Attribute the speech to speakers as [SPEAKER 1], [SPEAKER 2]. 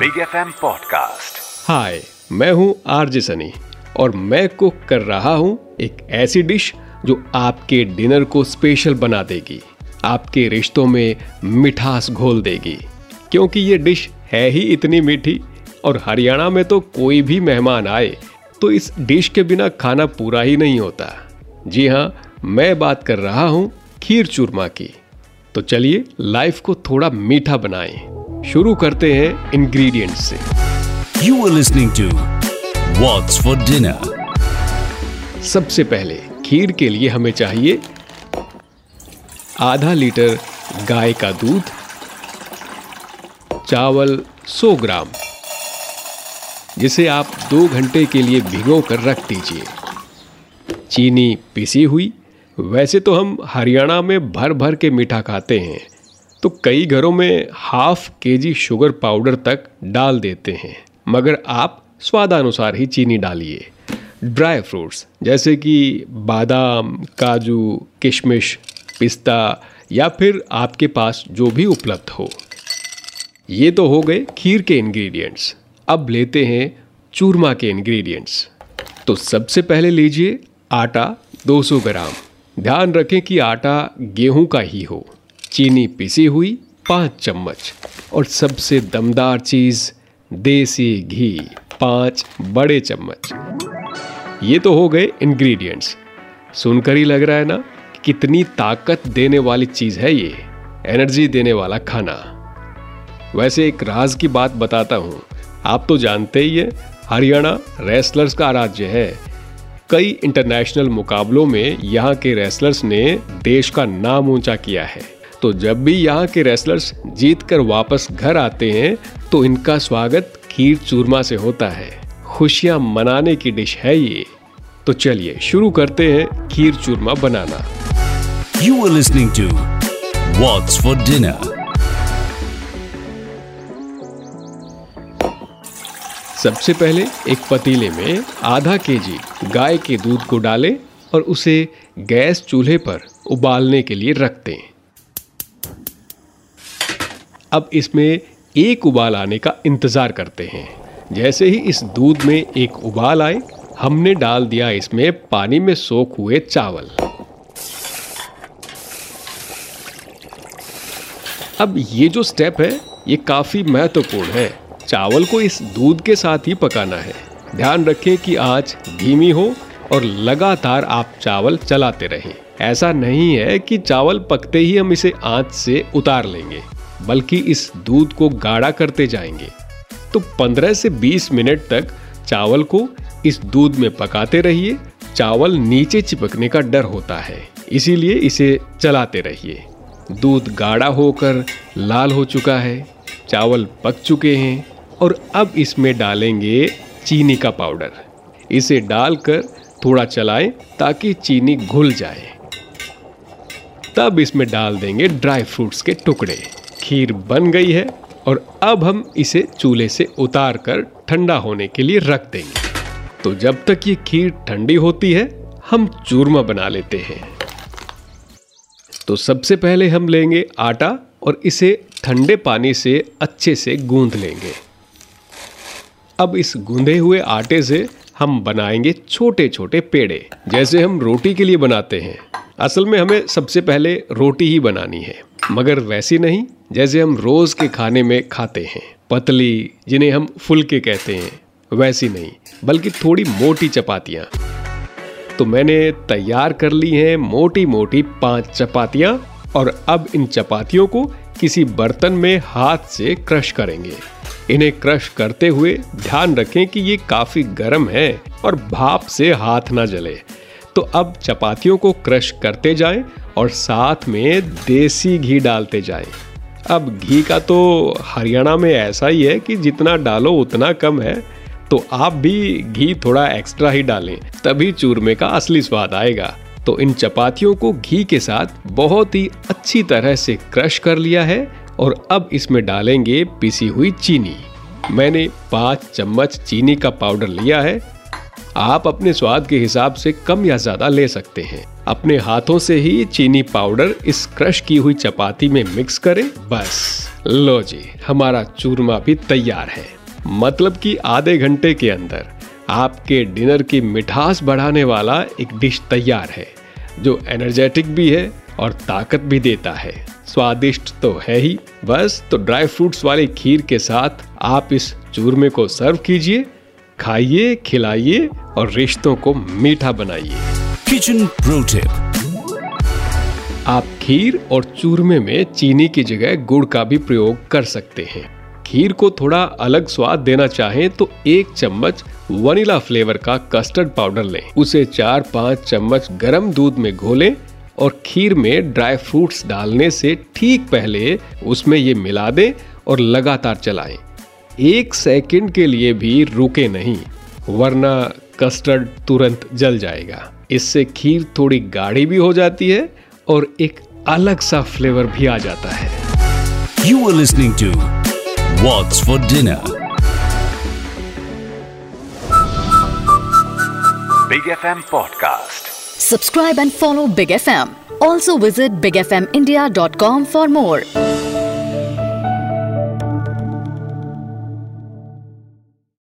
[SPEAKER 1] Big F M podcast
[SPEAKER 2] hi मैं हूँ RJ Sunny और मैं कुक कर रहा हूँ एक ऐसी डिश जो आपके डिनर को स्पेशल बना देगी, आपके रिश्तों में मिठास घोल देगी। क्योंकि ये डिश है ही इतनी मीठी और हरियाणा में तो कोई भी मेहमान आए तो इस डिश के बिना खाना पूरा ही नहीं होता। जी हाँ मैं बात कर रहा हूँ खीर चूरमा की। तो चलिए लाइफ को थोड़ा मीठा बनाएँ। शुरू करते हैं इंग्रेडिएंट्स से।
[SPEAKER 1] You are listening to what's for dinner
[SPEAKER 2] सबसे पहले खीर के लिए हमें चाहिए आधा लीटर गाय का दूध चावल 100 ग्राम जिसे आप दो घंटे के लिए भिगो कर रख दीजिए। चीनी पिसी हुई वैसे तो हम हरियाणा में भर भर के मीठा खाते हैं। तो कई घरों में हाफ़ के जी शुगर पाउडर तक डाल देते हैं, मगर आप स्वादानुसार ही चीनी डालिए। ड्राई फ्रूट्स जैसे कि बादाम, काजू, किशमिश, पिस्ता या फिर आपके पास जो भी उपलब्ध हो। ये तो हो गए खीर के इंग्रेडिएंट्स अब लेते हैं चूरमा के इंग्रेडिएंट्स तो सबसे पहले लीजिए आटा 200 ग्राम। ध्यान रखें कि आटा गेहूँ का ही हो। चीनी पिसी हुई पाँच चम्मच और सबसे दमदार चीज़ देसी घी, पाँच बड़े चम्मच। ये तो हो गए इंग्रेडिएंट्स सुनकर ही लग रहा है ना कितनी ताकत देने वाली चीज़ है ये एनर्जी देने वाला खाना। वैसे एक राज की बात बताता हूँ। आप तो जानते ही है, हरियाणा रेसलर्स का राज्य है। कई इंटरनेशनल मुकाबलों में यहाँ के रेसलर्स ने देश का नाम ऊँचा किया है। तो जब भी यहाँ के रेसलर्स जीत कर वापस घर आते हैं तो इनका स्वागत खीर चूरमा से होता है। खुशियाँ मनाने की डिश है ये। तो चलिए शुरू करते हैं खीर चूरमा बनाना।
[SPEAKER 1] You are listening to what's for dinner
[SPEAKER 2] सबसे पहले एक पतीले में आधा के जी गाय के दूध को डालें और उसे गैस चूल्हे पर उबालने के लिए रख दें। अब इसमें एक उबाल आने का इंतज़ार करते हैं। जैसे ही इस दूध में एक उबाल आए, हमने डाल दिया इसमें पानी में सोख हुए चावल। अब ये जो स्टेप है, ये काफ़ी महत्वपूर्ण है। चावल को इस दूध के साथ ही पकाना है। ध्यान रखें कि आँच धीमी हो और लगातार आप चावल चलाते रहें। ऐसा नहीं है कि चावल पकते ही हम इसे आँच से उतार लेंगे। बल्कि इस दूध को गाढ़ा करते जाएँगे। तो 15 से 20 मिनट तक चावल को इस दूध में पकाते रहिए। चावल नीचे चिपकने का डर होता है, इसीलिए इसे चलाते रहिए। दूध गाढ़ा होकर लाल हो चुका है, चावल पक चुके हैं और अब इसमें डालेंगे चीनी का पाउडर। इसे डालकर थोड़ा चलाएँ ताकि चीनी घुल जाए। तब इसमें डाल देंगे ड्राई फ्रूट्स के टुकड़े। खीर बन गई है और अब हम इसे चूल्हे से उतार कर ठंडा होने के लिए रख देंगे। तो जब तक ये खीर ठंडी होती है, हम चूरमा बना लेते हैं। तो सबसे पहले हम लेंगे आटा और इसे ठंडे पानी से अच्छे से गूंद लेंगे। अब इस गूंधे हुए आटे से हम बनाएँगे छोटे छोटे पेड़े, जैसे हम रोटी के लिए बनाते हैं। असल में हमें सबसे पहले रोटी ही बनानी है, मगर वैसी नहीं। जैसे हम रोज के खाने में खाते हैं, पतली, जिन्हें हम फुलके कहते हैं, वैसी नहीं, बल्कि थोड़ी मोटी चपातियाँ। तो मैंने तैयार कर ली हैं मोटी मोटी पाँच चपातियाँ और अब इन चपातियों को किसी बर्तन में हाथ से क्रश करेंगे। इन्हें क्रश करते हुए ध्यान रखें कि ये काफ़ी गर्म है और भाप से हाथ ना जले। तो अब चपातियों को क्रश करते जाएँ और साथ में देसी घी डालते जाएँ। अब घी का तो हरियाणा में ऐसा ही है कि जितना डालो उतना कम है तो आप भी घी थोड़ा एक्स्ट्रा ही डालें, तभी चूरमे का असली स्वाद आएगा। तो इन चपातियों को घी के साथ बहुत ही अच्छी तरह से क्रश कर लिया है और अब इसमें डालेंगे पिसी हुई चीनी। मैंने पाँच चम्मच चीनी का पाउडर लिया है, आप अपने स्वाद के हिसाब से कम या ज़्यादा ले सकते हैं। अपने हाथों से ही चीनी पाउडर इस क्रश की हुई चपाती में मिक्स करें, बस। लो जी, हमारा चूरमा भी तैयार है। मतलब कि आधे घंटे के अंदर, आपके डिनर की मिठास बढ़ाने वाला एक डिश तैयार है, जो एनर्जेटिक भी है और ताकत भी देता है। स्वादिष्ट तो है ही, बस। तो ड्राई फ्रूट्स वाले खीर के साथ आप इस चूरमे को सर्व कीजिए, खाइए, खिलाइए और रिश्तों को मीठा बनाइए।
[SPEAKER 1] किचन प्रो टिप
[SPEAKER 2] आप खीर और चूरमे में चीनी की जगह गुड़ का भी प्रयोग कर सकते हैं। खीर को थोड़ा अलग स्वाद देना चाहें तो एक चम्मच वनीला फ्लेवर का कस्टर्ड पाउडर लें। उसे चार पाँच चम्मच गर्म दूध में घोलें और खीर में ड्राई फ्रूट्स डालने से ठीक पहले उसमें ये मिला दें और लगातार चलाएँ। एक सेकंड के लिए भी रुके नहीं, वरना कस्टर्ड तुरंत जल जाएगा। इससे खीर थोड़ी गाढ़ी भी हो जाती है और एक अलग सा फ्लेवर भी आ जाता है।
[SPEAKER 1] You are listening to what's for dinner
[SPEAKER 3] big F M
[SPEAKER 4] podcast subscribe and follow big F M also visit big F M India dot com for more